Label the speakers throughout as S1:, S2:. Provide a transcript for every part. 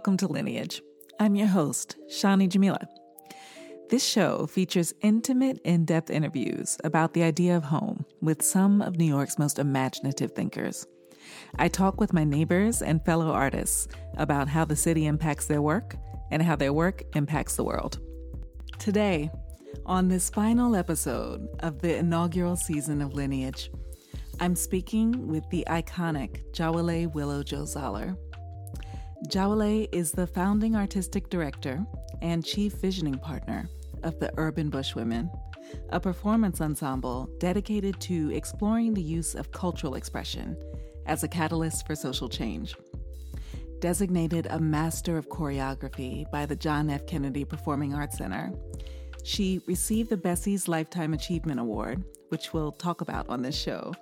S1: Welcome to Lineage. I'm your host, Shani Jamila. This show features intimate, in depth interviews about the idea of home with some of New York's most imaginative thinkers. I talk with my neighbors and fellow artists about how the city impacts their work and how their work impacts the world. Today, on this final episode of the inaugural season of Lineage, I'm speaking with the iconic Jawole Willa Jo Zollar. Jawole is the founding artistic director and chief visioning partner of the Urban Bush Women, a performance ensemble dedicated to exploring the use of cultural expression as a catalyst for social change. Designated a Master of Choreography by the John F. Kennedy Performing Arts Center, she received the Bessie's Lifetime Achievement Award, which we'll talk about on this show,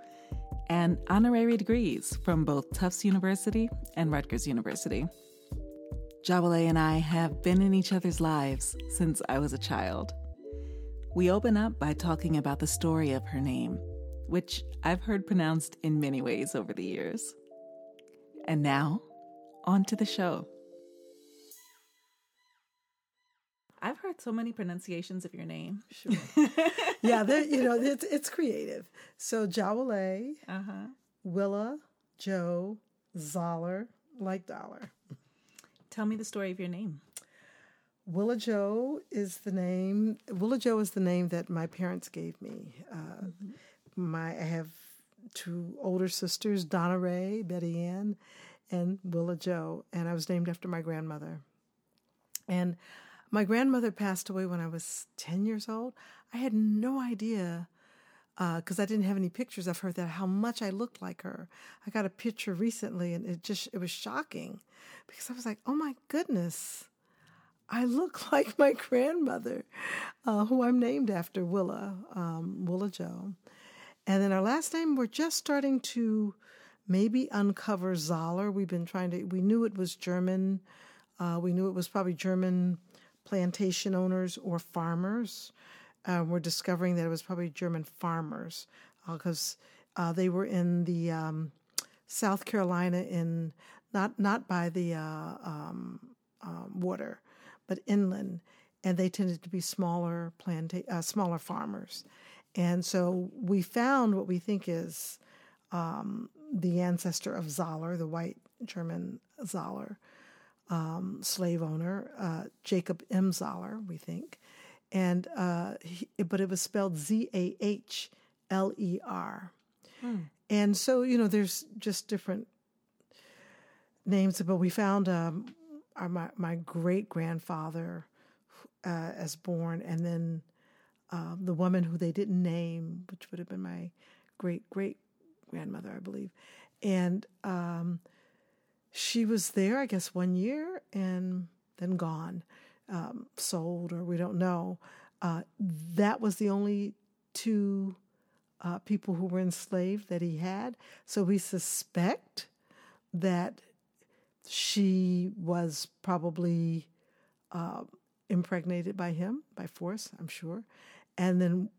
S1: and honorary degrees from both Tufts University and Rutgers University. Jawole and I have been in each other's lives since I was a child. We open up by talking about the story of her name, which I've heard pronounced in many ways over the years. And now, on to the show. I've heard so many pronunciations of your name.
S2: Sure. yeah, you know, it's it's creative. So Jawole, uh-huh. Willa, Jo, Zollar, like dollar.
S1: Tell me the story of your name.
S2: Willa Jo is the name. Willa Jo is the name that my parents gave me. Uh, mm-hmm. My I have two older sisters, Donna Ray, Betty Ann, and Willa Jo, and I was named after my grandmother. And my grandmother passed away when I was 10 years old. I had no idea because uh, I didn't have any pictures of her that how much I looked like her. I got a picture recently and it just it was shocking because I was like, "Oh my goodness. I look like my grandmother, uh, who I'm named after, Willa, um, Willa Joe. And then our last name, we're just starting to maybe uncover Zahler. We've been trying to, we knew it was German. Uh, we knew it was probably German plantation owners or farmers. Uh, we're discovering that it was probably German farmers because uh, uh, they were in the um, South Carolina in not not by the uh, um, um, water, but inland, and they tended to be smaller planta- uh, smaller farmers, and so we found what we think is um, the ancestor of Zollar, the white German Zahler, um, slave owner, uh, Jacob M. Zahler, we think, and uh, he, but it was spelled Z A H L E R, hmm. and so you know there's just different names, but we found um, our, my my great grandfather uh, as born, and then um, the woman who they didn't name, which would have been my great great grandmother, I believe, and um, she was there, I guess, one year and then gone, um, sold, or we don't know. Uh, that was the only two uh, people who were enslaved that he had. So we suspect that she was probably uh, impregnated by him by force, I'm sure. And then,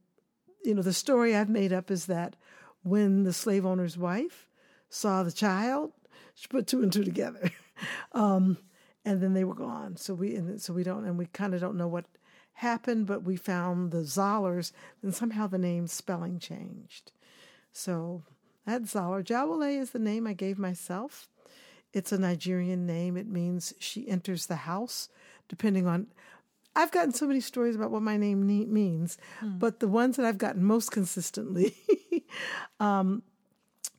S2: you know, the story I've made up is that when the slave owner's wife saw the child, she put two and two together. um, and then they were gone. So we and so we don't and we kind of don't know what happened, but we found the Zahlers, and somehow the name spelling changed. So that Zahler. Jawole is the name I gave myself. It's a Nigerian name. It means she enters the house, depending on. I've gotten so many stories about what my name means, hmm. but the ones that I've gotten most consistently um,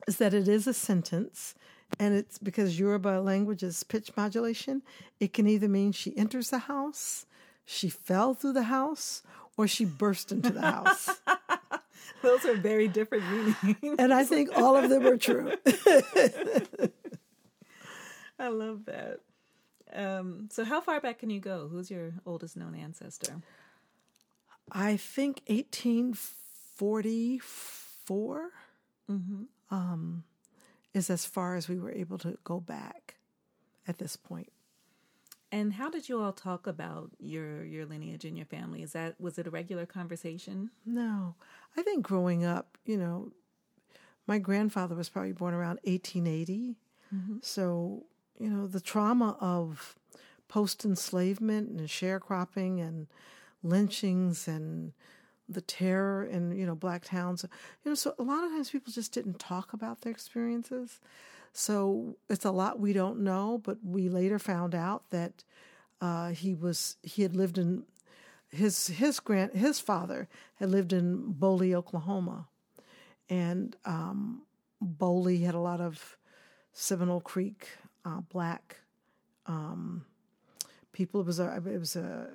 S2: is that it is a sentence and it's because Yoruba language is pitch modulation. It can either mean she enters the house, she fell through the house, or she burst into the house.
S1: Those are very different meanings.
S2: And I think all of them are true.
S1: I love that. Um, so, how far back can you go? Who's your oldest known ancestor?
S2: I think 1844. Mm-hmm. Um, is as far as we were able to go back at this point.
S1: And how did you all talk about your your lineage and your family? Is that was it a regular conversation?
S2: No. I think growing up, you know, my grandfather was probably born around 1880. Mm-hmm. So, you know, the trauma of post enslavement and sharecropping and lynchings and the terror in you know black towns. You know so a lot of times people just didn't talk about their experiences. So it's a lot we don't know but we later found out that uh, he was he had lived in his his grand his father had lived in Boley, Oklahoma, and um, Boley had a lot of Seminole Creek uh, black um, people. It was a it was a,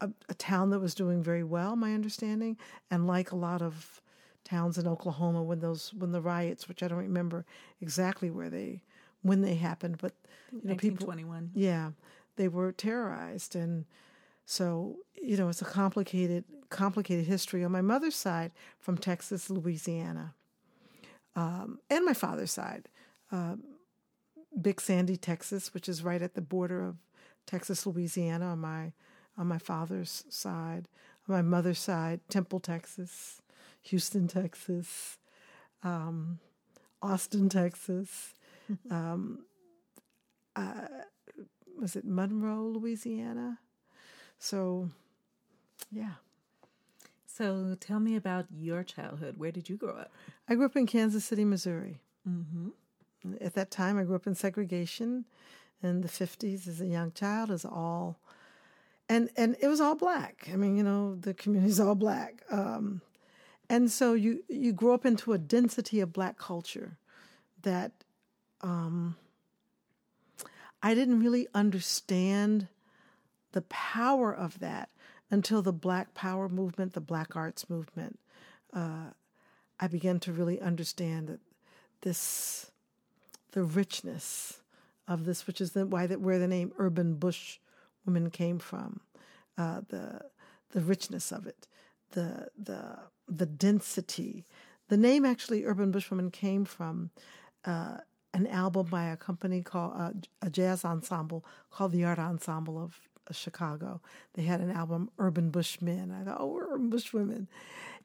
S2: a a town that was doing very well, my understanding, and like a lot of towns in Oklahoma when those when the riots, which I don't remember exactly where they when they happened, but
S1: you know people yeah
S2: they were terrorized and so you know it's a complicated complicated history on my mother's side from Texas, Louisiana, um, and my father's side. Um, Big Sandy, Texas, which is right at the border of Texas, Louisiana on my on my father's side. On my mother's side, Temple, Texas, Houston, Texas, um, Austin, Texas. um, uh, was it Monroe, Louisiana? So, yeah.
S1: So tell me about your childhood. Where did you grow up?
S2: I grew up in Kansas City, Missouri. Mm-hmm. At that time, I grew up in segregation in the 50s as a young child, as all, and, and it was all black. I mean, you know, the community's all black. Um, and so you, you grow up into a density of black culture that um, I didn't really understand the power of that until the Black Power movement, the Black Arts movement. Uh, I began to really understand that this the richness of this, which is the, why that where the name urban bush woman came from, uh, the the richness of it, the the the density. The name actually urban bush woman came from uh, an album by a company called uh, a jazz ensemble called the Art Ensemble of Chicago. They had an album Urban Bushmen. I thought, oh, we're Urban Bush women,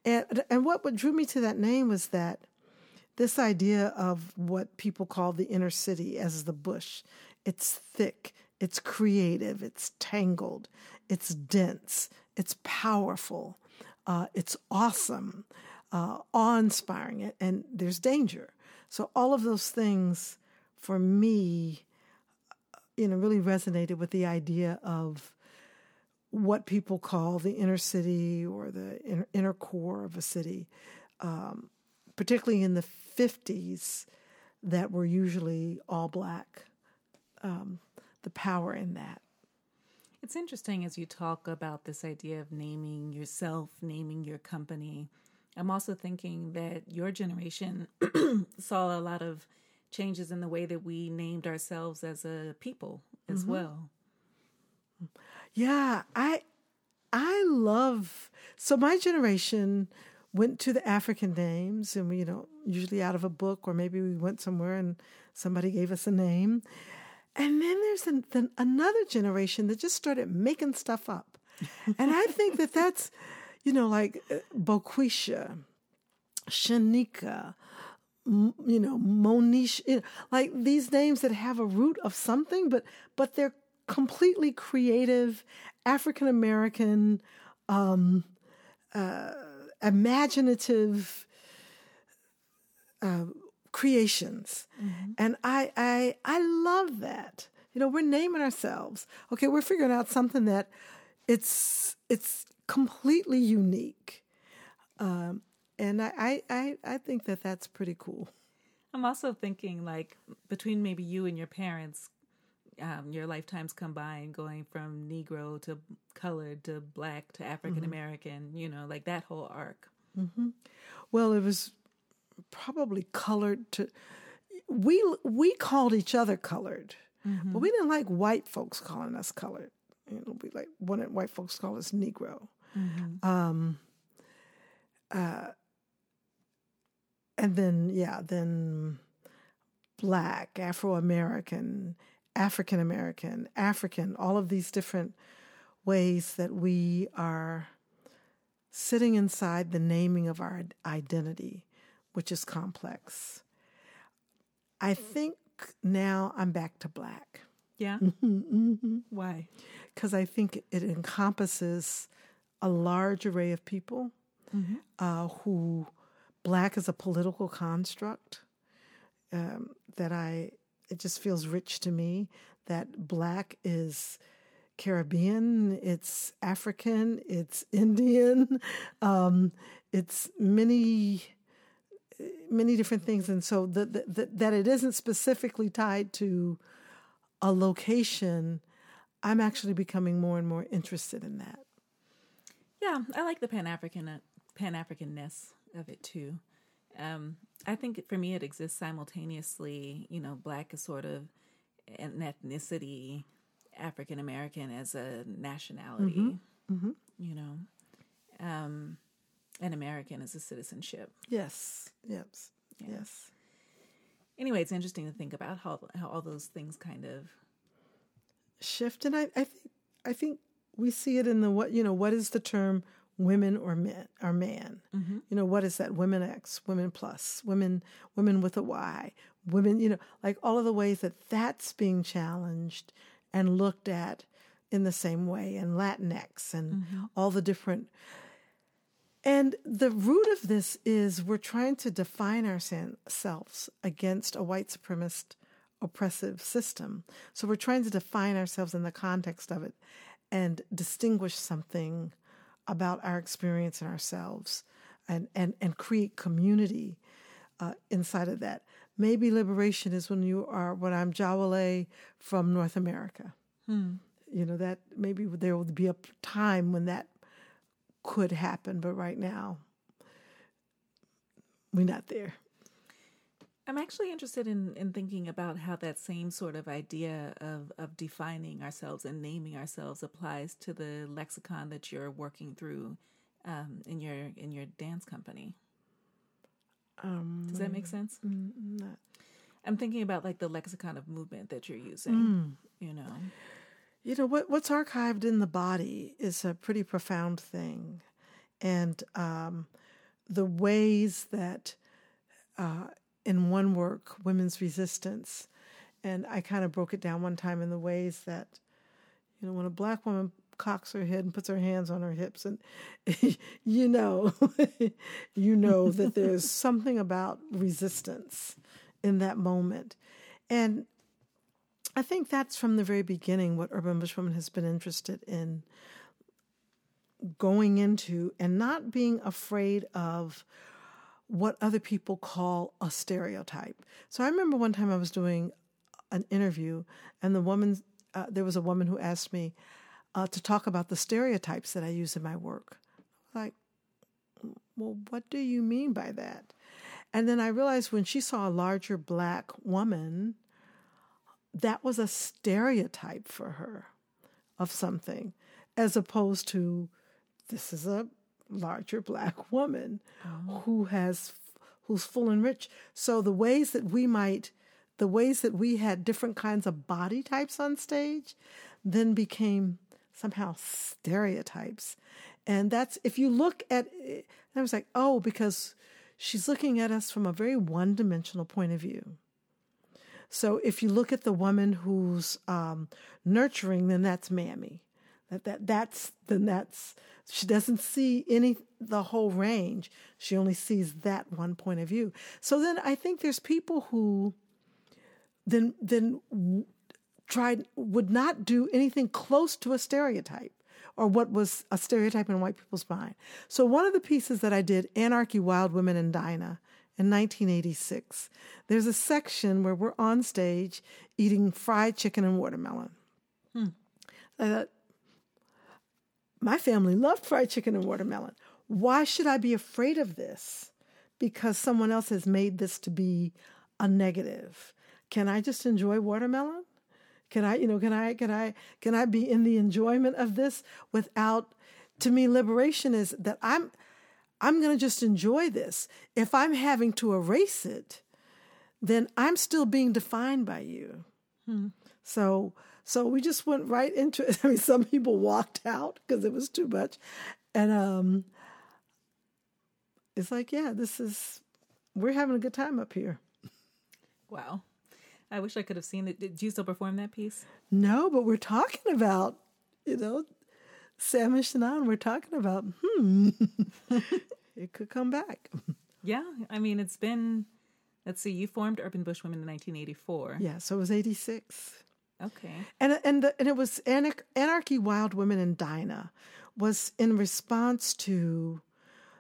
S2: and and what what drew me to that name was that this idea of what people call the inner city as the bush. It's thick, it's creative, it's tangled, it's dense, it's powerful, uh, it's awesome, uh, awe inspiring, and there's danger. So, all of those things for me, you know, really resonated with the idea of what people call the inner city or the inner, inner core of a city. Um, particularly in the 50s, that were usually all black, um, the power in that.
S1: It's interesting as you talk about this idea of naming yourself, naming your company. I'm also thinking that your generation saw a lot of changes in the way that we named ourselves as a people as mm-hmm. well.
S2: Yeah, I I love so my generation went to the African names, and we, you know, usually out of a book, or maybe we went somewhere and somebody gave us a name. And then there's an, the, another generation that just started making stuff up. and I think that that's, you know, like uh, Boquisha, Shanika, you know, Monish, you know, like these names that have a root of something, but but they're completely creative, African American, um, uh, imaginative uh, creations, mm-hmm. and I I I love that. You know, we're naming ourselves. Okay, we're figuring out something that it's it's completely unique, um, and I, I I think that that's pretty cool.
S1: I'm also thinking like between maybe you and your parents um, your lifetimes combined, going from Negro to colored to black to African American, mm-hmm. you know, like that whole arc.
S2: Mm-hmm. Well, it was probably colored to. We we called each other colored, mm-hmm. but we didn't like white folks calling us colored. You know, we like wanted white folks call us Negro. Mm-hmm. Um, uh, and then yeah, then black, Afro American, African American, African, all of these different ways that we are sitting inside the naming of our identity, which is complex. I think now I'm back to black.
S1: Yeah.
S2: Mm-hmm,
S1: Why?
S2: Because I think it encompasses a large array of people uh, who black is a political construct um, that I it just feels rich to me that black is Caribbean, it's African, it's Indian, um, it's many many different things, and so that that that it isn't specifically tied to a location. I'm actually becoming more and more interested in that.
S1: Yeah, I like the Pan African Pan Africanness of it too. Um, I think for me it exists simultaneously. You know, black is sort of an ethnicity, African American as a nationality. You know, um, and American as a citizenship.
S2: Yes, yes, yes.
S1: Anyway, it's interesting to think about how how all those things kind of
S2: shift and I, I think I think we see it in the what you know what is the term women or men or man? Mm-hmm. You know what is that? Women x women plus women women with a y women you know like all of the ways that that's being challenged and looked at in the same way and latinx and mm-hmm. all the different and the root of this is we're trying to define ourselves against a white supremacist oppressive system. So we're trying to define ourselves in the context of it and distinguish something about our experience and ourselves and, and, and create community uh, inside of that. Maybe liberation is when you are, when I'm Jawole from North America. You know, that maybe there will be a time when that could happen, but right now, we're not there.
S1: I'm actually interested in, in thinking about how that same sort of idea of, of defining ourselves and naming ourselves applies to the lexicon that you're working through um, in your in your dance company.
S2: Um,
S1: Does that make sense?
S2: not-
S1: I'm thinking about like the lexicon of movement that you're using. You know,
S2: You know what? What's archived in the body is a pretty profound thing, and um, the ways that uh, in one work, women's resistance, and I kind of broke it down one time in the ways that you know when a black woman cocks her head and puts her hands on her hips, and you know, you know that there's something about resistance in that moment, and I think that's from the very beginning what Urban Bush Bushwoman has been interested in going into and not being afraid of what other people call a stereotype. So I remember one time I was doing an interview, and the woman, uh, there was a woman who asked me uh, to talk about the stereotypes that I use in my work. Like, well, what do you mean by that? And then I realized when she saw a larger black woman, that was a stereotype for her of something, as opposed to this is a larger black woman oh. who has who's full and rich. So the ways that we might, the ways that we had different kinds of body types on stage, then became somehow stereotypes. And that's if you look at, it, I was like, oh, because she's looking at us from a very one-dimensional point of view. So if you look at the woman who's um, nurturing, then that's mammy. That that that's then that's she doesn't see any the whole range. She only sees that one point of view. So then I think there's people who then then tried would not do anything close to a stereotype or what was a stereotype in white people's mind. So one of the pieces that I did, Anarchy, Wild Women, and Dinah, in 1986, there's a section where we're on stage eating fried chicken and watermelon. Hmm. I thought, my family loved fried chicken and watermelon. Why should I be afraid of this? Because someone else has made this to be a negative. Can I just enjoy watermelon? Can I, you know, can I, can I, can I be in the enjoyment of this without? To me, liberation is that I'm, I'm going to just enjoy this. If I'm having to erase it, then I'm still being defined by you. So, so we just went right into it. I mean, some people walked out because it was too much, and um, it's like, yeah, this is we're having a good time up here.
S1: wow. I wish I could have seen it. Did you still perform that piece?
S2: No, but we're talking about, you know, Sam and Shannon, we're talking about, hmm, it could come back.
S1: Yeah. I mean, it's been, let's see, you formed Urban Bush Women in 1984.
S2: Yeah, so it was 86.
S1: Okay.
S2: And and the, and it was Anarch- Anarchy Wild Women and Dinah was in response to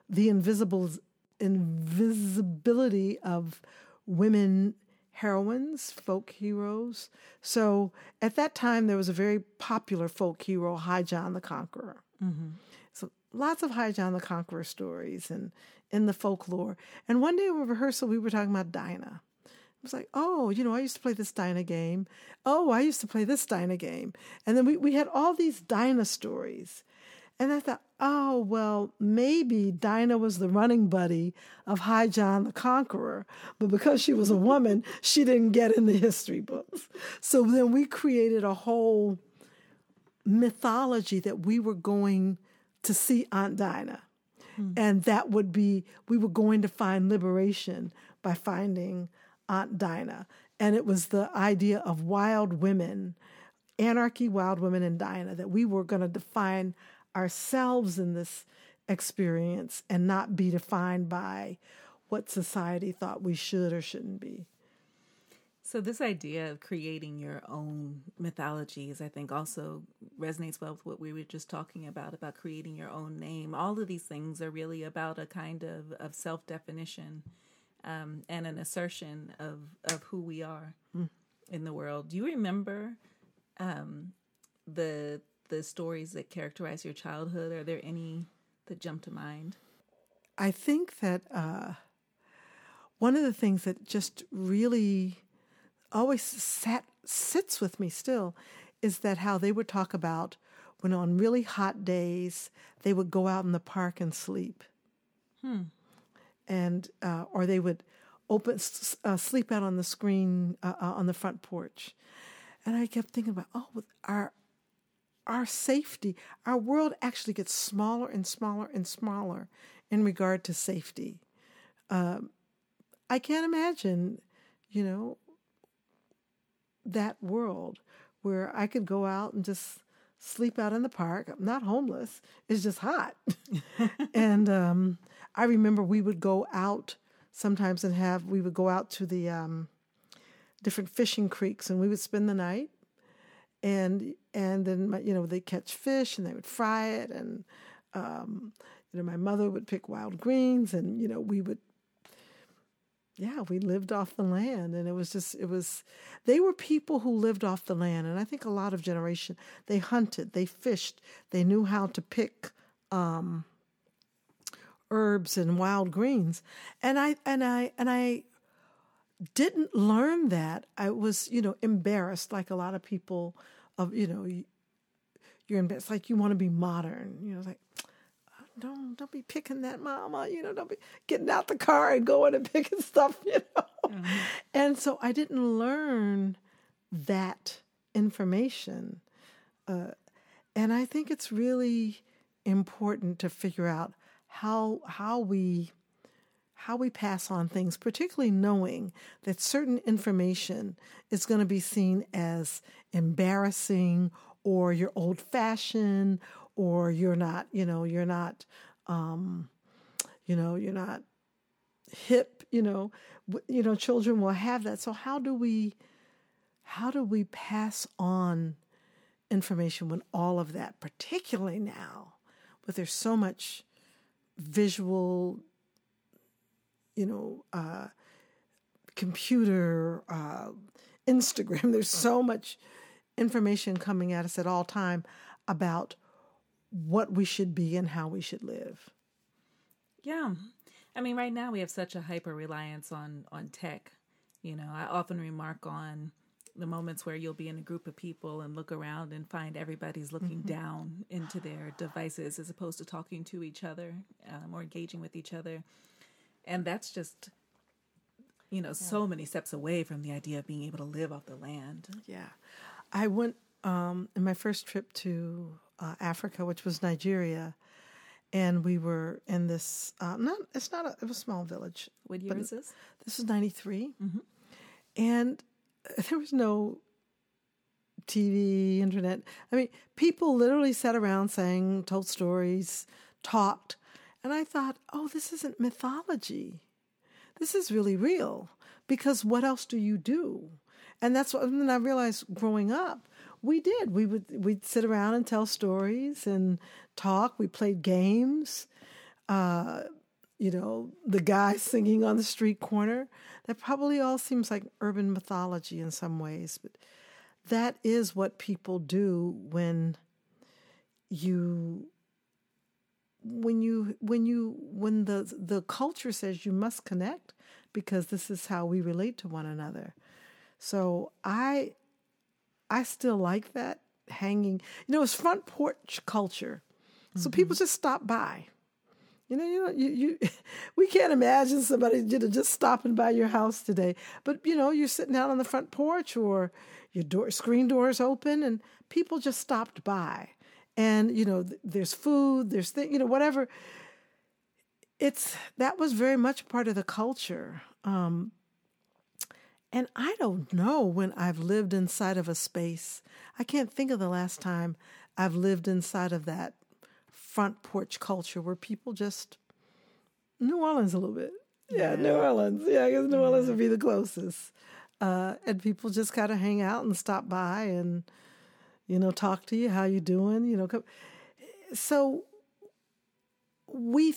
S2: the invisible invisibility of women heroines, folk heroes. So at that time, there was a very popular folk hero, High John the Conqueror. Mm-hmm. So lots of High John the Conqueror stories and in the folklore. And one day in rehearsal, we were talking about Dinah. It was like, oh, you know, I used to play this Dinah game. Oh, I used to play this Dinah game. And then we, we had all these Dinah stories. And I thought, oh, well, maybe Dinah was the running buddy of High John the Conqueror, but because she was a woman, she didn't get in the history books. So then we created a whole mythology that we were going to see Aunt Dinah. Hmm. And that would be, we were going to find liberation by finding Aunt Dinah. And it was the idea of wild women, anarchy, wild women, and Dinah, that we were going to define ourselves in this experience and not be defined by what society thought we should or shouldn't be.
S1: So, this idea of creating your own mythologies, I think, also resonates well with what we were just talking about about creating your own name. All of these things are really about a kind of, of self definition um, and an assertion of, of who we are mm. in the world. Do you remember um, the the stories that characterize your childhood? Are there any that jump to mind?
S2: I think that uh, one of the things that just really always sat sits with me still is that how they would talk about when on really hot days they would go out in the park and sleep, hmm. and uh, or they would open uh, sleep out on the screen uh, uh, on the front porch, and I kept thinking about oh our our safety, our world actually gets smaller and smaller and smaller in regard to safety. Um, I can't imagine, you know, that world where I could go out and just sleep out in the park. I'm not homeless. It's just hot. and um, I remember we would go out sometimes and have, we would go out to the um, different fishing creeks and we would spend the night and and then my, you know they catch fish and they would fry it and um, you know my mother would pick wild greens and you know we would yeah we lived off the land and it was just it was they were people who lived off the land and i think a lot of generation they hunted they fished they knew how to pick um, herbs and wild greens. And i and i and i didn't learn that, I was, you know, embarrassed like a lot of people of, you know, you're embarrassed, like you want to be modern, you know, like, don't don't be picking that mama, you know, don't be getting out the car and going and picking stuff, you know. Mm-hmm. And so I didn't learn that information. Uh, and I think it's really important to figure out how how we how we pass on things, particularly knowing that certain information is going to be seen as embarrassing or you're old fashioned or you're not, you know, you're not, um, you know, you're not hip, you know, you know, children will have that. So how do we, how do we pass on information when all of that, particularly now, but there's so much visual you know, uh, computer, uh, Instagram. There's so much information coming at us at all time about what we should be and how we should live.
S1: Yeah. I mean, right now we have such a hyper reliance on on tech. You know, I often remark on the moments where you'll be in a group of people and look around and find everybody's looking mm-hmm. down into their devices as opposed to talking to each other um, or engaging with each other and that's just you know yeah. so many steps away from the idea of being able to live off the land
S2: yeah i went um, in my first trip to uh, africa which was nigeria and we were in this uh, not it's not a it was a small village
S1: what year is this
S2: this is 93 mm-hmm. and there was no TV, internet. I mean, people literally sat around saying, told stories, talked. And I thought, oh, this isn't mythology. This is really real. Because what else do you do? And that's what and I realized growing up, we did. We would we'd sit around and tell stories and talk. We played games. Uh, you know, the guy singing on the street corner. That probably all seems like urban mythology in some ways, but that is what people do when you when you when you when the the culture says you must connect because this is how we relate to one another. So I I still like that hanging. You know, it's front porch culture. So mm-hmm. people just stop by. You know, you know, you, you we can't imagine somebody you know, just stopping by your house today. But you know, you're sitting out on the front porch or your door screen doors open and people just stopped by. And you know, there's food, there's thing, you know, whatever. It's that was very much part of the culture. Um, and I don't know when I've lived inside of a space. I can't think of the last time I've lived inside of that front porch culture where people just New Orleans a little bit. Yeah, yeah. New Orleans. Yeah, I guess New Orleans would be the closest. Uh, and people just kind of hang out and stop by and you know talk to you. How you doing? You know, come. so we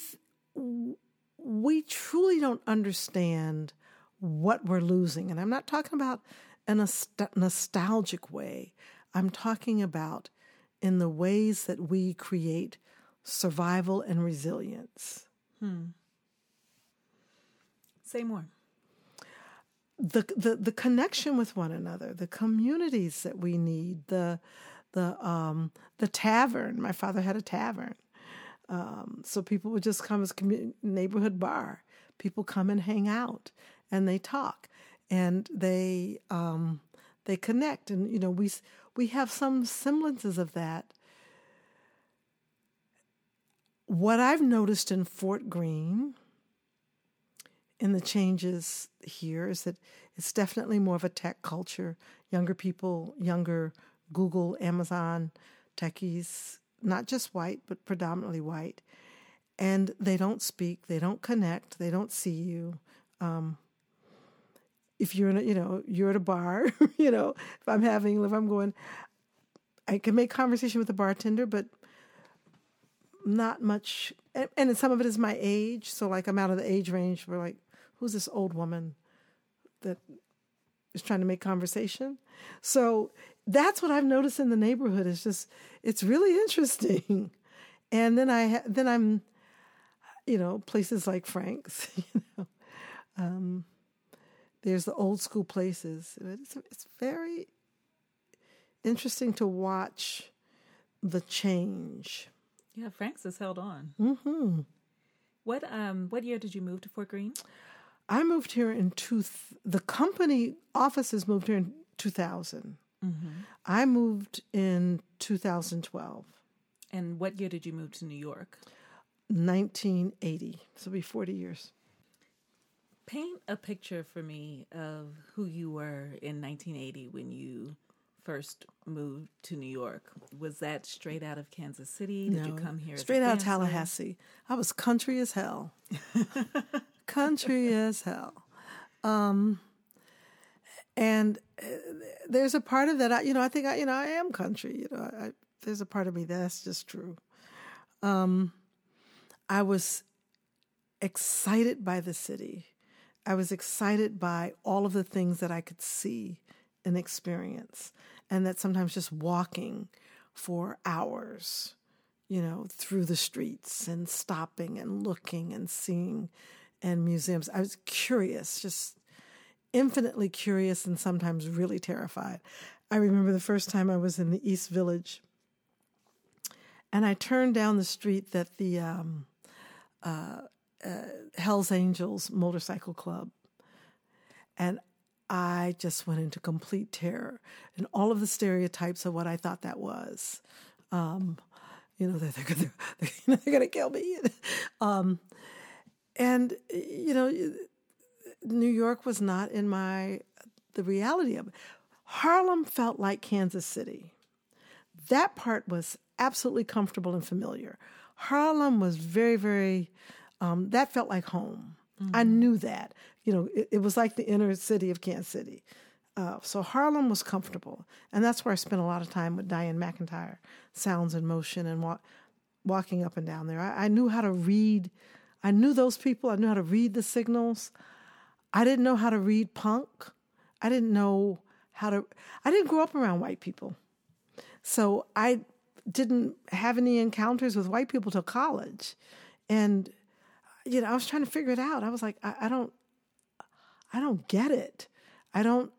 S2: we truly don't understand what we're losing, and I'm not talking about in a nostalgic way. I'm talking about in the ways that we create survival and resilience.
S1: Hmm. Say more.
S2: The, the the connection with one another, the communities that we need, the the um, the tavern. My father had a tavern, um, so people would just come as community, neighborhood bar. People come and hang out, and they talk, and they um, they connect, and you know we we have some semblances of that what I've noticed in Fort Greene in the changes here is that it's definitely more of a tech culture. Younger people, younger Google, Amazon techies, not just white, but predominantly white. And they don't speak, they don't connect, they don't see you. Um, if you're in a, you know, you're at a bar, you know, if I'm having, if I'm going, I can make conversation with the bartender, but not much, and, and some of it is my age. So like I'm out of the age range where like, who's this old woman that is trying to make conversation? So that's what I've noticed in the neighborhood. It's just it's really interesting. And then I then I'm, you know, places like Frank's. You know, um, there's the old school places. It's it's very interesting to watch the change.
S1: Yeah, Frank's has held on.
S2: Mm-hmm.
S1: What um what year did you move to Fort Greene?
S2: I moved here in two. Th- the company offices moved here in 2000. Mm-hmm. I moved in 2012.
S1: And what year did you move to New York?
S2: 1980. So be 40 years.
S1: Paint a picture for me of who you were in 1980 when you first moved to New York? Was that straight out of Kansas City? Did no, you come here?
S2: Straight out of Tallahassee. I was country as hell. country as hell. Um, and uh, there's a part of that, I, you know, I think I, you know, I am country. You know, I, there's a part of me that's just true. Um, I was excited by the city. I was excited by all of the things that I could see and experience and that sometimes just walking for hours, you know, through the streets and stopping and looking and seeing and museums. I was curious, just infinitely curious and sometimes really terrified. I remember the first time I was in the East Village and I turned down the street that the um, uh, uh, Hells Angels Motorcycle Club. And I just went into complete terror and all of the stereotypes of what I thought that was. Um, you know, they're, they're, they're, they're going to kill me. um, and, you know, New York was not in my the reality of it. Harlem felt like Kansas City. That part was absolutely comfortable and familiar. Harlem was very, very, um, that felt like home. Mm-hmm. I knew that. You know, it, it, was like the inner city of Kansas City. Uh, so Harlem was comfortable. And that's where I spent a lot of time with Dianne McIntyre, Sounds in Motion, and walk, walking up and down there. I, I knew how to read. I knew those people. I knew how to read the signals. I didn't know how to read punk. I didn't know how to, I didn't grow up around white people. So I didn't have any encounters with white people till college. And, you know, I was trying to figure it out. I was like, I, I don't, I don't get it. I don't,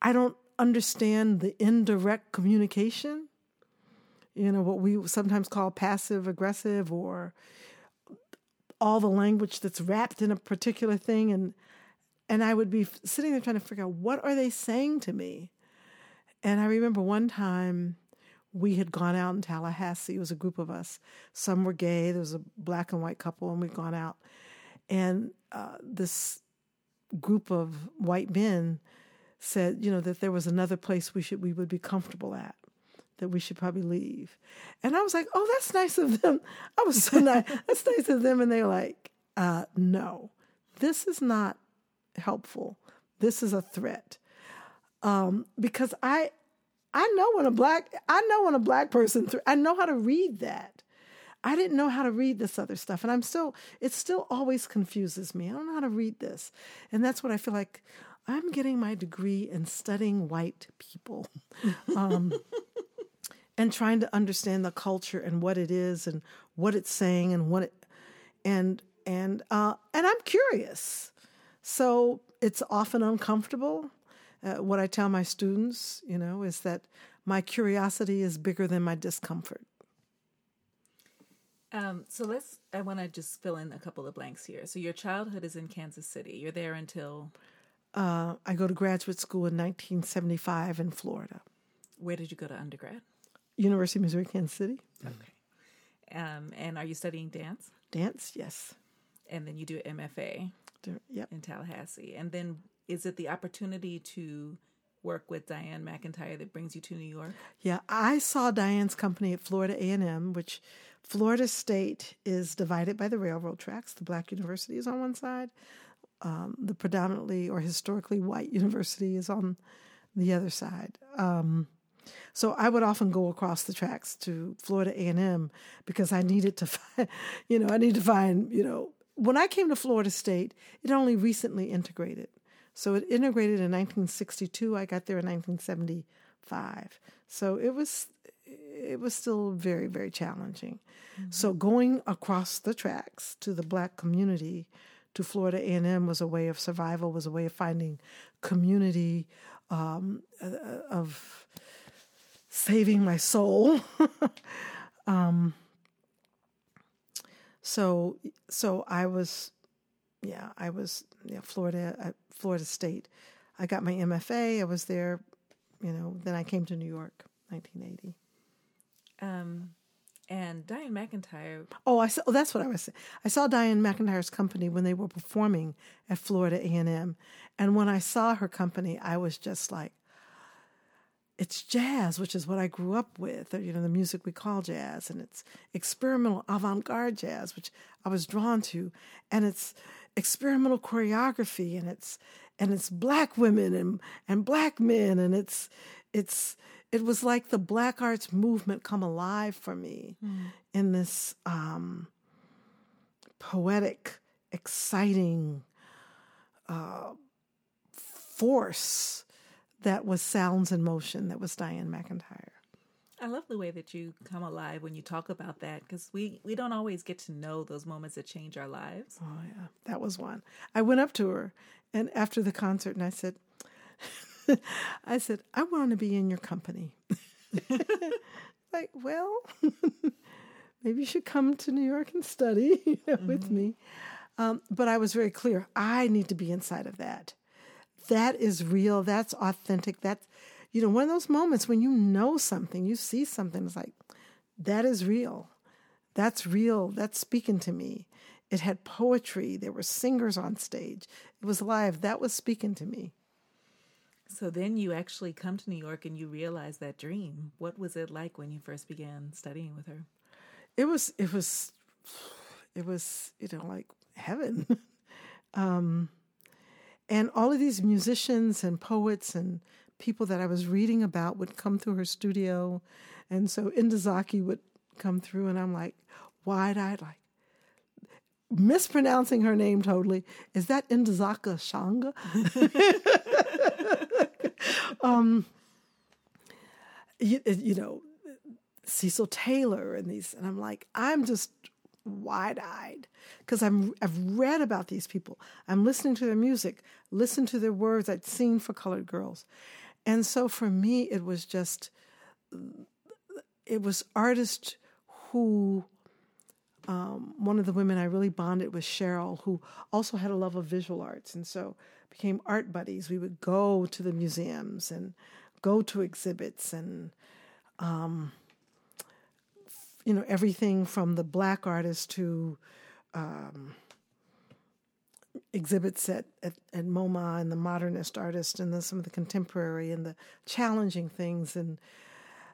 S2: I don't understand the indirect communication. You know, what we sometimes call passive aggressive or all the language that's wrapped in a particular thing. And, and I would be sitting there trying to figure out what are they saying to me? And I remember one time we had gone out in Tallahassee. It was a group of us. Some were gay. There was a black and white couple, and we'd gone out. And uh, this group of white men said, you know, that there was another place we should we would be comfortable at, that we should probably leave. And I was like, oh, that's nice of them. I was so nice. That's nice of them. And they were like, uh, no, this is not helpful. This is a threat. Um, because I I know when a black I know when a black person th- I know how to read that. I didn't know how to read this other stuff, and I'm still it still always confuses me. I don't know how to read this, and that's what I feel like. I'm getting my degree in studying white people, um, and trying to understand the culture and what it is and what it's saying and what it and and uh, and I'm curious. So it's often uncomfortable uh, what I tell my students, you know, is that my curiosity is bigger than my discomfort.
S1: Um, so let's, I want to just fill in a couple of blanks here. So your childhood is in Kansas City. You're there until?
S2: Uh, I go to graduate school in 1975 in Florida.
S1: Where did you go to undergrad?
S2: University of Missouri, Kansas City.
S1: Okay. Um, and are you studying dance?
S2: Dance, yes.
S1: And then you do MFA.
S2: Yep.
S1: In Tallahassee. And then is it the opportunity to work with Dianne McIntyre that brings you to New York?
S2: Yeah, I saw Dianne's company at Florida A&M, which Florida State is divided by the railroad tracks. The black university is on one side. Um, the predominantly or historically white university is on the other side. Um, so I would often go across the tracks to Florida A&M because I needed to find, you know, I need to find, you know, when I came to Florida State, it only recently integrated. So it integrated in 1962. I got there in 1975. So it was it was still very very challenging. Mm-hmm. So going across the tracks to the black community to Florida A&M was a way of survival, was a way of finding community um, uh, of saving my soul. um, so so I was yeah, I was yeah, Florida, uh, Florida State. I got my MFA. I was there, you know. Then I came to New York, 1980.
S1: Um, and Dianne McIntyre.
S2: Oh, I saw. Oh, that's what I was saying. I saw Dianne McIntyre's company when they were performing at Florida A and M, and when I saw her company, I was just like, it's jazz, which is what I grew up with, or, you know, the music we call jazz, and it's experimental avant-garde jazz, which I was drawn to, and it's experimental choreography and it's and it's black women and and black men and it's it's it was like the black arts movement come alive for me mm. in this um, poetic exciting uh, force that was sounds in motion that was dianne mcintyre
S1: I love the way that you come alive when you talk about that because we, we don't always get to know those moments that change our lives.
S2: Oh, yeah. That was one. I went up to her and after the concert and I said, I said, I want to be in your company. like, well, maybe you should come to New York and study you know, mm-hmm. with me. Um, but I was very clear. I need to be inside of that. That is real. That's authentic. That's you know, one of those moments when you know something, you see something, it's like, that is real. That's real. That's speaking to me. It had poetry. There were singers on stage. It was live. That was speaking to me.
S1: So then you actually come to New York and you realize that dream. What was it like when you first began studying with her?
S2: It was it was it was you know like heaven. um, and all of these musicians and poets and people that I was reading about would come through her studio, and so Ntozake would come through, and I'm like wide eyed, like mispronouncing her name totally. Is that Ntozake Shanga? um, you, you know, Cecil Taylor and these, and I'm like, I'm just wide eyed because I'm I've read about these people. I'm listening to their music, listen to their words. I'd seen for colored girls, and so for me, it was just it was artists who. Um, one of the women I really bonded with, Cheryl, who also had a love of visual arts, and so became art buddies. We would go to the museums and go to exhibits and um, you know everything from the black artist to um, exhibits at, at, at MoMA and the modernist artist and then some of the contemporary and the challenging things and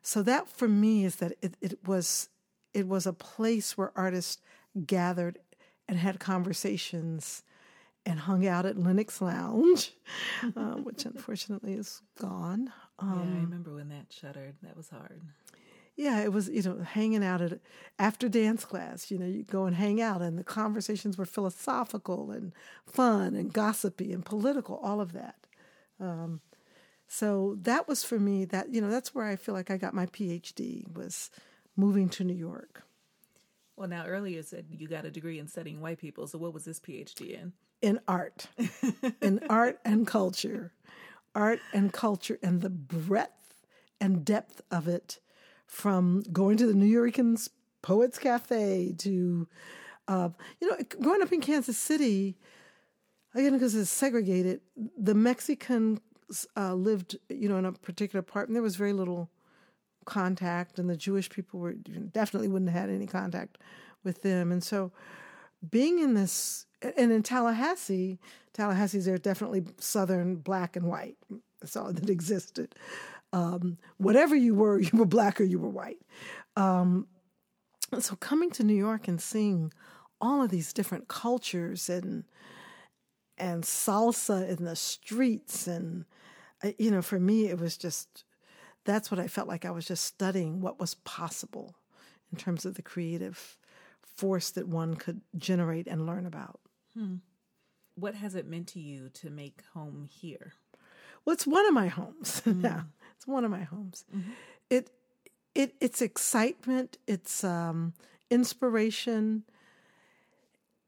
S2: so that for me is that it, it was it was a place where artists gathered and had conversations and hung out at Lenox Lounge, uh, which unfortunately is gone.
S1: Um, yeah, I um, remember when that shuttered. That was hard.
S2: Yeah, it was, you know, hanging out at after dance class, you know, you go and hang out and the conversations were philosophical and fun and gossipy and political, all of that. Um, so that was for me that, you know, that's where I feel like I got my PhD was moving to New York.
S1: Well, now earlier you said you got a degree in studying white people. So what was this PhD in?
S2: In art, in art and culture, art and culture, and the breadth and depth of it from going to the Nuyorican Poets Cafe to, uh, you know, growing up in Kansas City, again, because it's segregated, the Mexicans uh, lived, you know, in a particular part, and there was very little contact, and the Jewish people were definitely wouldn't have had any contact with them. And so being in this, and in Tallahassee, Tallahassee's there definitely Southern black and white. That's all that existed um, whatever you were, you were black or you were white. Um, so coming to New York and seeing all of these different cultures and and salsa in the streets and uh, you know for me it was just that's what I felt like I was just studying what was possible in terms of the creative force that one could generate and learn about.
S1: Hmm. What has it meant to you to make home here?
S2: Well, it's one of my homes mm. now. It's one of my homes. Mm-hmm. It it it's excitement, it's um, inspiration,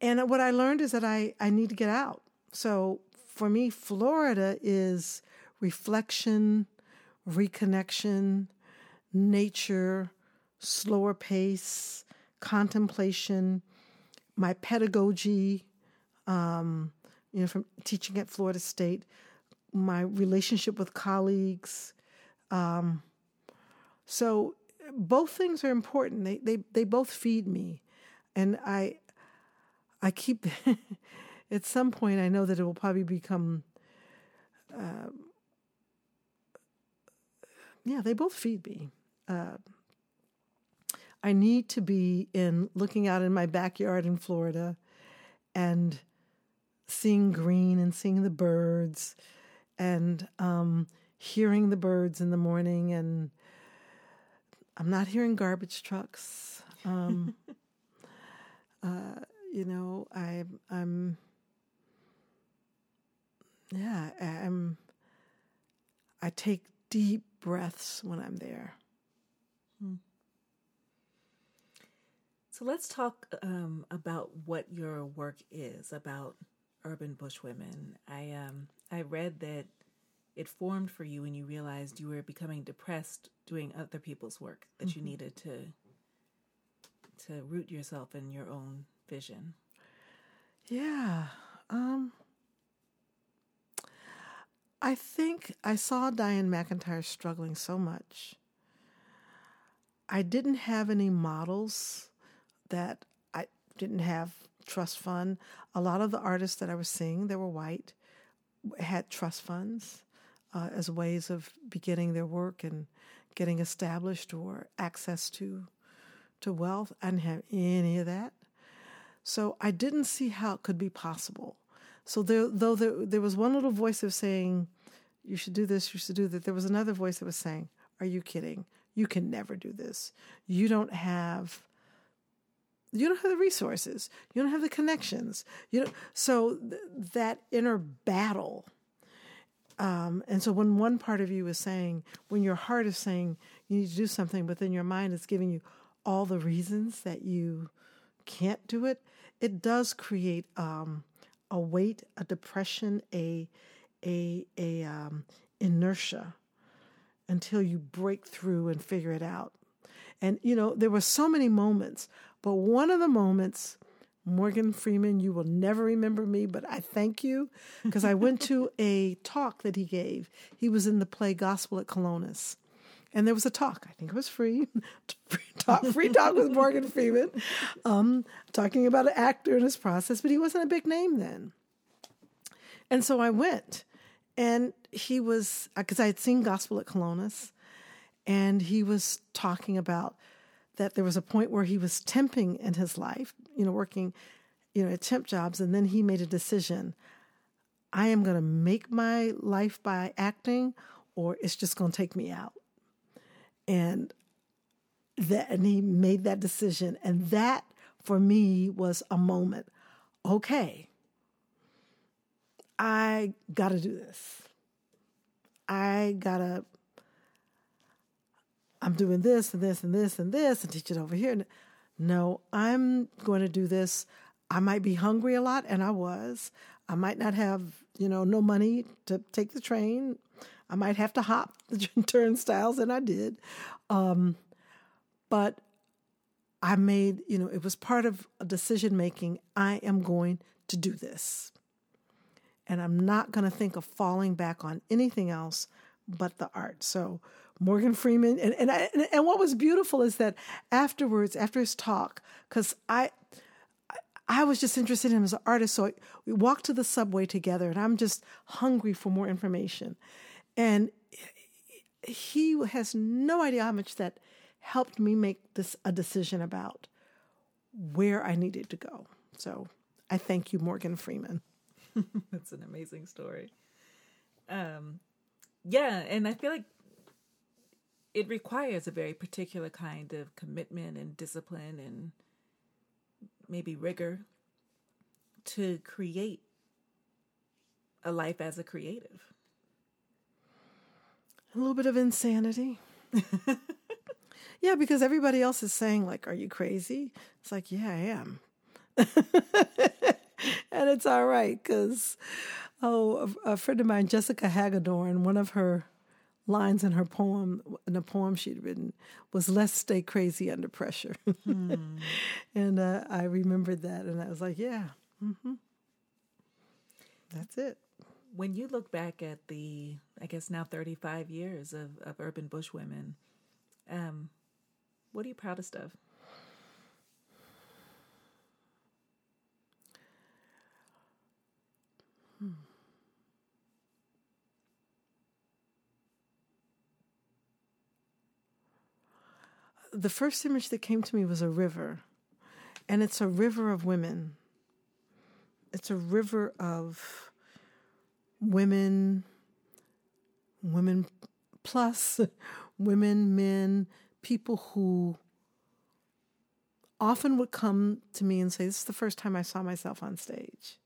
S2: and what I learned is that I I need to get out. So for me, Florida is reflection, reconnection, nature, slower pace, contemplation, my pedagogy, um, you know, from teaching at Florida State, my relationship with colleagues, um, so both things are important. They they they both feed me, and I I keep at some point I know that it will probably become. Uh, yeah, they both feed me. Uh, I need to be in looking out in my backyard in Florida and seeing green and seeing the birds and um, hearing the birds in the morning and I'm not hearing garbage trucks. Um, uh, you know, I, I'm, yeah, I'm, I take deep breaths when I'm there. Hmm.
S1: So let's talk um, about what your work is about urban bush women. I um, I read that it formed for you when you realized you were becoming depressed doing other people's work that mm-hmm. you needed to to root yourself in your own vision?
S2: Yeah um i think i saw dianne mcintyre struggling so much. I didn't have any models that i didn't have trust fund. A lot of the artists that i was seeing that were white had trust funds uh, as ways of beginning their work and getting established or access to to wealth. I didn't have any of that. So I didn't see how it could be possible. So there, though there, there was one little voice of saying, you should do this, you should do that. There was another voice that was saying, are you kidding? You can never do this. You don't have you don't have the resources. You don't have the connections. You know, so th- that inner battle. Um, and so when one part of you is saying, when your heart is saying you need to do something, but then your mind is giving you all the reasons that you can't do it, it does create um, a weight, a depression, a a a um, inertia until you break through and figure it out. And you know, there were so many moments, but one of the moments, Morgan Freeman, you will never remember me, but I thank you because I went to a talk that he gave. He was in the play Gospel at Colonus. And there was a talk, I think it was free, free talk, free talk with Morgan Freeman, um, talking about an actor and his process, but he wasn't a big name then. And so I went, and he was, because I had seen Gospel at Colonus, and he was talking about that there was a point where he was temping in his life, you know, working, you know, at temp jobs, and then he made a decision. I am going to make my life by acting, or it's just going to take me out. And that, and he made that decision, and that for me was a moment. Okay, I got to do this. I got to I'm doing this and this and this and this and teach it over here. No, I'm going to do this. I might be hungry a lot, and I was. I might not have, you know, no money to take the train. I might have to hop the turnstiles, and I did. Um, but I made, you know, it was part of a decision making. I am going to do this. And I'm not going to think of falling back on anything else but the art. So Morgan Freeman, and and, I, and what was beautiful is that afterwards, after his talk, because I. I was just interested in him as an artist, so we walked to the subway together, and I'm just hungry for more information. And he has no idea how much that helped me make this a decision about where I needed to go. So I thank you, Morgan Freeman.
S1: That's an amazing story. Um, yeah, and I feel like it requires a very particular kind of commitment and discipline and maybe rigor to create a life as a creative.
S2: A little bit of insanity. yeah, because everybody else is saying, like, are you crazy? It's like, yeah, I am. and it's all right because, oh, a, a friend of mine, Jessica Hagedorn, one of her lines in her poem, in a poem she'd written, was "Let's stay crazy under pressure," and uh, I remembered that, and I was like, "Yeah, mm-hmm. that's it."
S1: When you look back at the, I guess now thirty-five years of of urban bush women, um, what are you proudest of?
S2: The first image that came to me was a river, and it's a river of women. It's a river of women, women plus, women, men, people who often would come to me and say, This is the first time I saw myself on stage.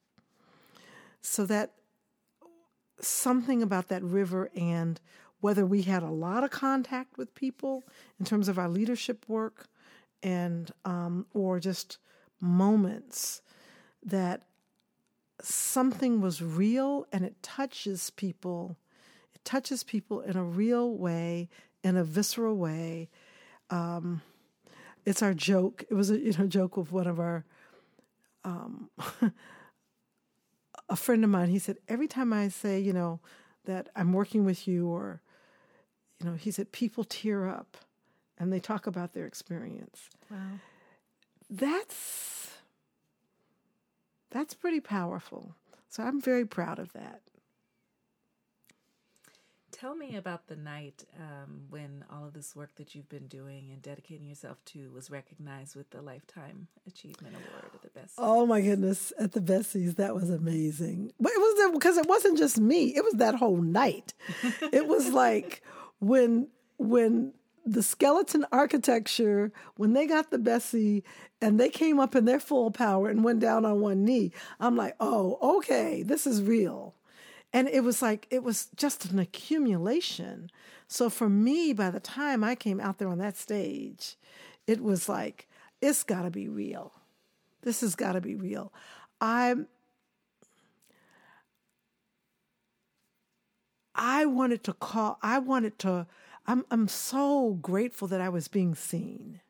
S2: So that something about that river and whether we had a lot of contact with people in terms of our leadership work and um, or just moments that something was real and it touches people it touches people in a real way in a visceral way. Um, it's our joke. It was a you know joke with one of our um, a friend of mine. He said every time i say you know that i'm working with you or you know, he said people tear up and they talk about their experience.
S1: Wow.
S2: That's that's pretty powerful. So I'm very proud of that.
S1: tell me about the night um, when all of this work that you've been doing and dedicating yourself to was recognized with the Lifetime Achievement Award at the Best.
S2: Oh my goodness, at the Bessies, that was amazing. But it was because it wasn't just me; it was that whole night. it was like when when the skeleton architecture when they got the Bessie and they came up in their full power and went down on one knee. I'm like, oh, okay, this is real. And it was like, it was just an accumulation. So for me, by the time I came out there on that stage, it was like, it's got to be real. This has got to be real. I'm, I wanted to call, I wanted to, I'm, I'm so grateful that I was being seen.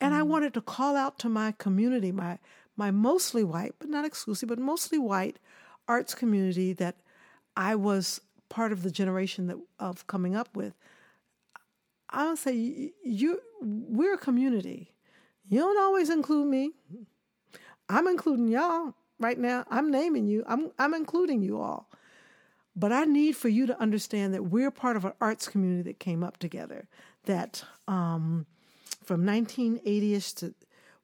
S2: And mm I wanted to call out to my community, my, my mostly white, but not exclusive, but mostly white arts community that I was part of the generation that of coming up with. I would say you we're a community. You don't always include me. I'm including y'all right now. I'm naming you. I'm I'm including you all. But I need for you to understand that we're part of an arts community that came up together. That um, from 1980ish to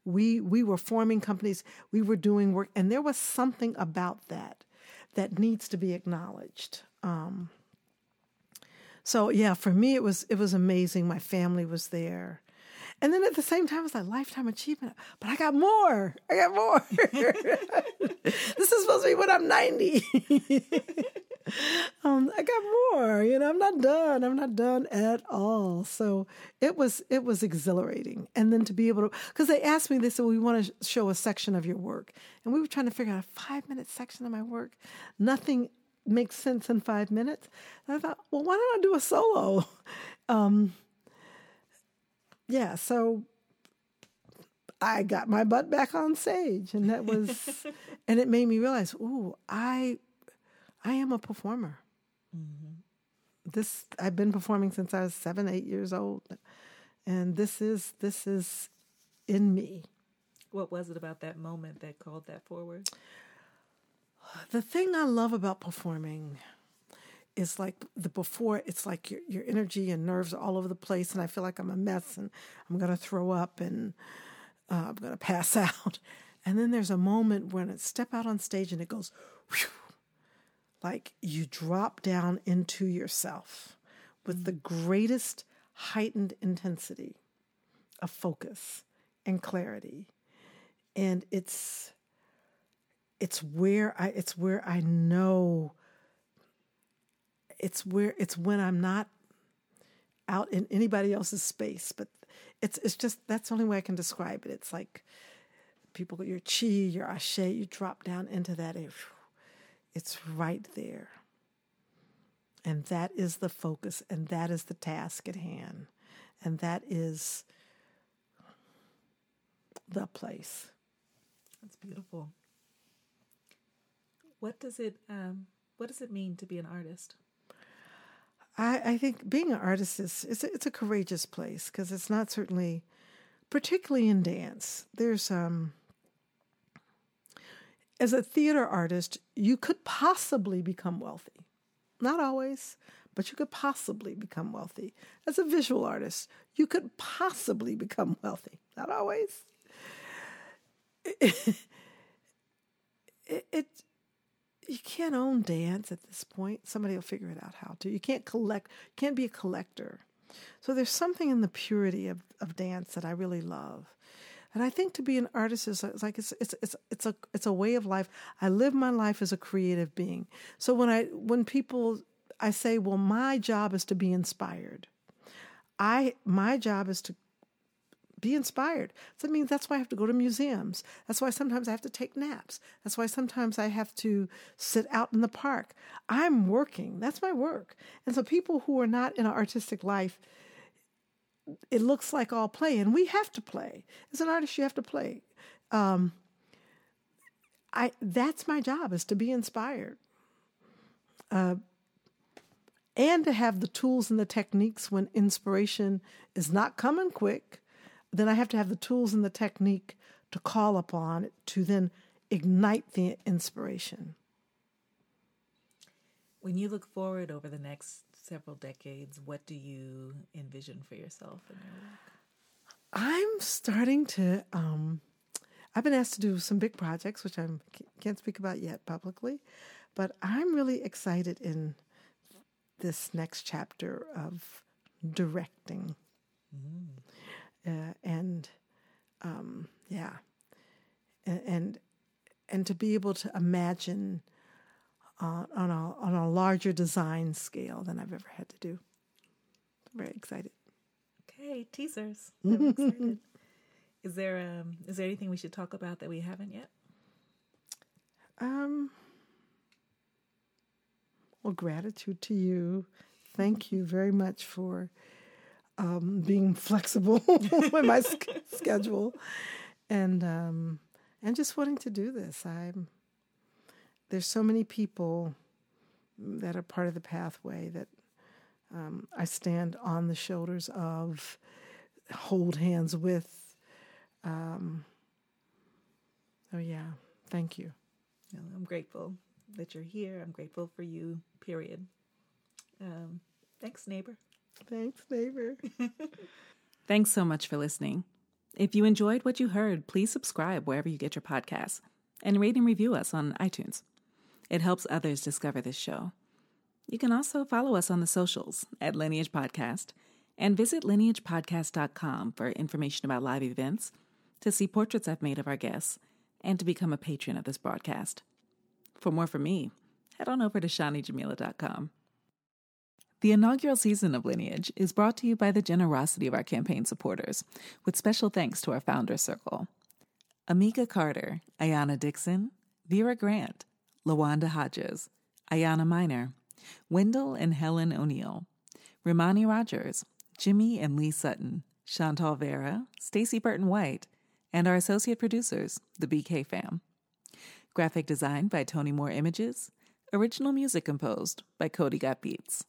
S2: we we were forming companies, we were doing work, and there was something about that that needs to be acknowledged. Um, so yeah, for me it was it was amazing. My family was there. And then at the same time, it was like lifetime achievement. But I got more. I got more. this is supposed to be when I'm 90. um, I got more. You know, I'm not done. I'm not done at all. So it was it was exhilarating. And then to be able to, because they asked me, they said, well, "We want to show a section of your work," and we were trying to figure out a five minute section of my work. Nothing makes sense in five minutes. And I thought, well, why don't I do a solo? Um, yeah. So I got my butt back on stage, and that was, and it made me realize, ooh, I I am a performer. Mm-hmm. This I've been performing since I was seven, eight years old, and this is this is in me.
S1: What was it about that moment that called that forward?
S2: The thing I love about performing is like the before. It's like your your energy and nerves are all over the place, and I feel like I'm a mess, and I'm gonna throw up, and uh, I'm gonna pass out. And then there's a moment when it step out on stage and it goes. Whew, like you drop down into yourself with the mm. greatest heightened intensity of focus and clarity. And it's it's where i it's where i know it's where it's when i'm not out in anybody else's space but it's it's just that's the only way i can describe it. It's like people your chi your ashe you drop down into that and, it's right there. And that is the focus, and that is the task at hand, and that is the place.
S1: That's beautiful. What does it um, What does it mean to be an artist?
S2: I, I think being an artist is it's a, it's a courageous place because it's not certainly, particularly in dance. There's um, as a theater artist, you could possibly become wealthy. Not always, but you could possibly become wealthy. As a visual artist, you could possibly become wealthy. Not always. It, it, it, you can't own dance at this point. Somebody will figure it out how to. You can't collect, can't be a collector. So there's something in the purity of, of dance that I really love. And I think to be an artist is uh, like it's it's it's it's a it's a way of life. I live my life as a creative being. So when I when people I say, well, my job is to be inspired. I my job is to be inspired. So that means that's why I have to go to museums. That's why sometimes I have to take naps. That's why sometimes I have to sit out in the park. I'm working. That's my work. And so people who are not in an artistic life, it looks like all play, and we have to play. As an artist, you have to play. Um, I that's my job is to be inspired, uh, and to have the tools and the techniques when inspiration is not coming quick. Then I have to have the tools and the technique to call upon to then ignite the inspiration.
S1: When you look forward over the next several decades, what do you envision for yourself in your work?
S2: I'm starting to. Um, I've been asked to do some big projects, which I can't speak about yet publicly, but I'm really excited in this next chapter of directing. Mm. Uh, and um, yeah, and, and, and to be able to imagine uh, on a on a larger design scale than I've ever had to do. I'm very excited.
S1: Okay, teasers. I'm excited. Is there um is there anything we should talk about that we haven't yet?
S2: Um well gratitude to you. Thank you very much for um, being flexible with my schedule and um, and just wanting to do this. I'm there's so many people that are part of the pathway that um, I stand on the shoulders of, hold hands with. Um, oh, yeah. Thank you.
S1: I'm grateful that you're here. I'm grateful for you, period. Um, thanks, neighbor.
S2: Thanks, neighbor.
S1: thanks so much for listening. If you enjoyed what you heard, please subscribe wherever you get your podcasts and rate and review us on iTunes. It helps others discover this show. You can also follow us on the socials at Lineage Podcast and visit lineagepodcast.com for information about live events, to see portraits I've made of our guests, and to become a patron of this broadcast. For more from me, head on over to ShaniJamila.com. The inaugural season of Lineage is brought to you by the generosity of our campaign supporters, with special thanks to our founder Circle. Amika Carter, Ayana Dixon, Vera Grant, Lawanda Hodges, Ayana Miner, Wendell and Helen O'Neill, Ramani Rogers, Jimmy and Lee Sutton, Chantal Vera, Stacy Burton White, and our associate producers, the BK fam. Graphic design by Tony Moore Images. Original music composed by Cody Got Beats.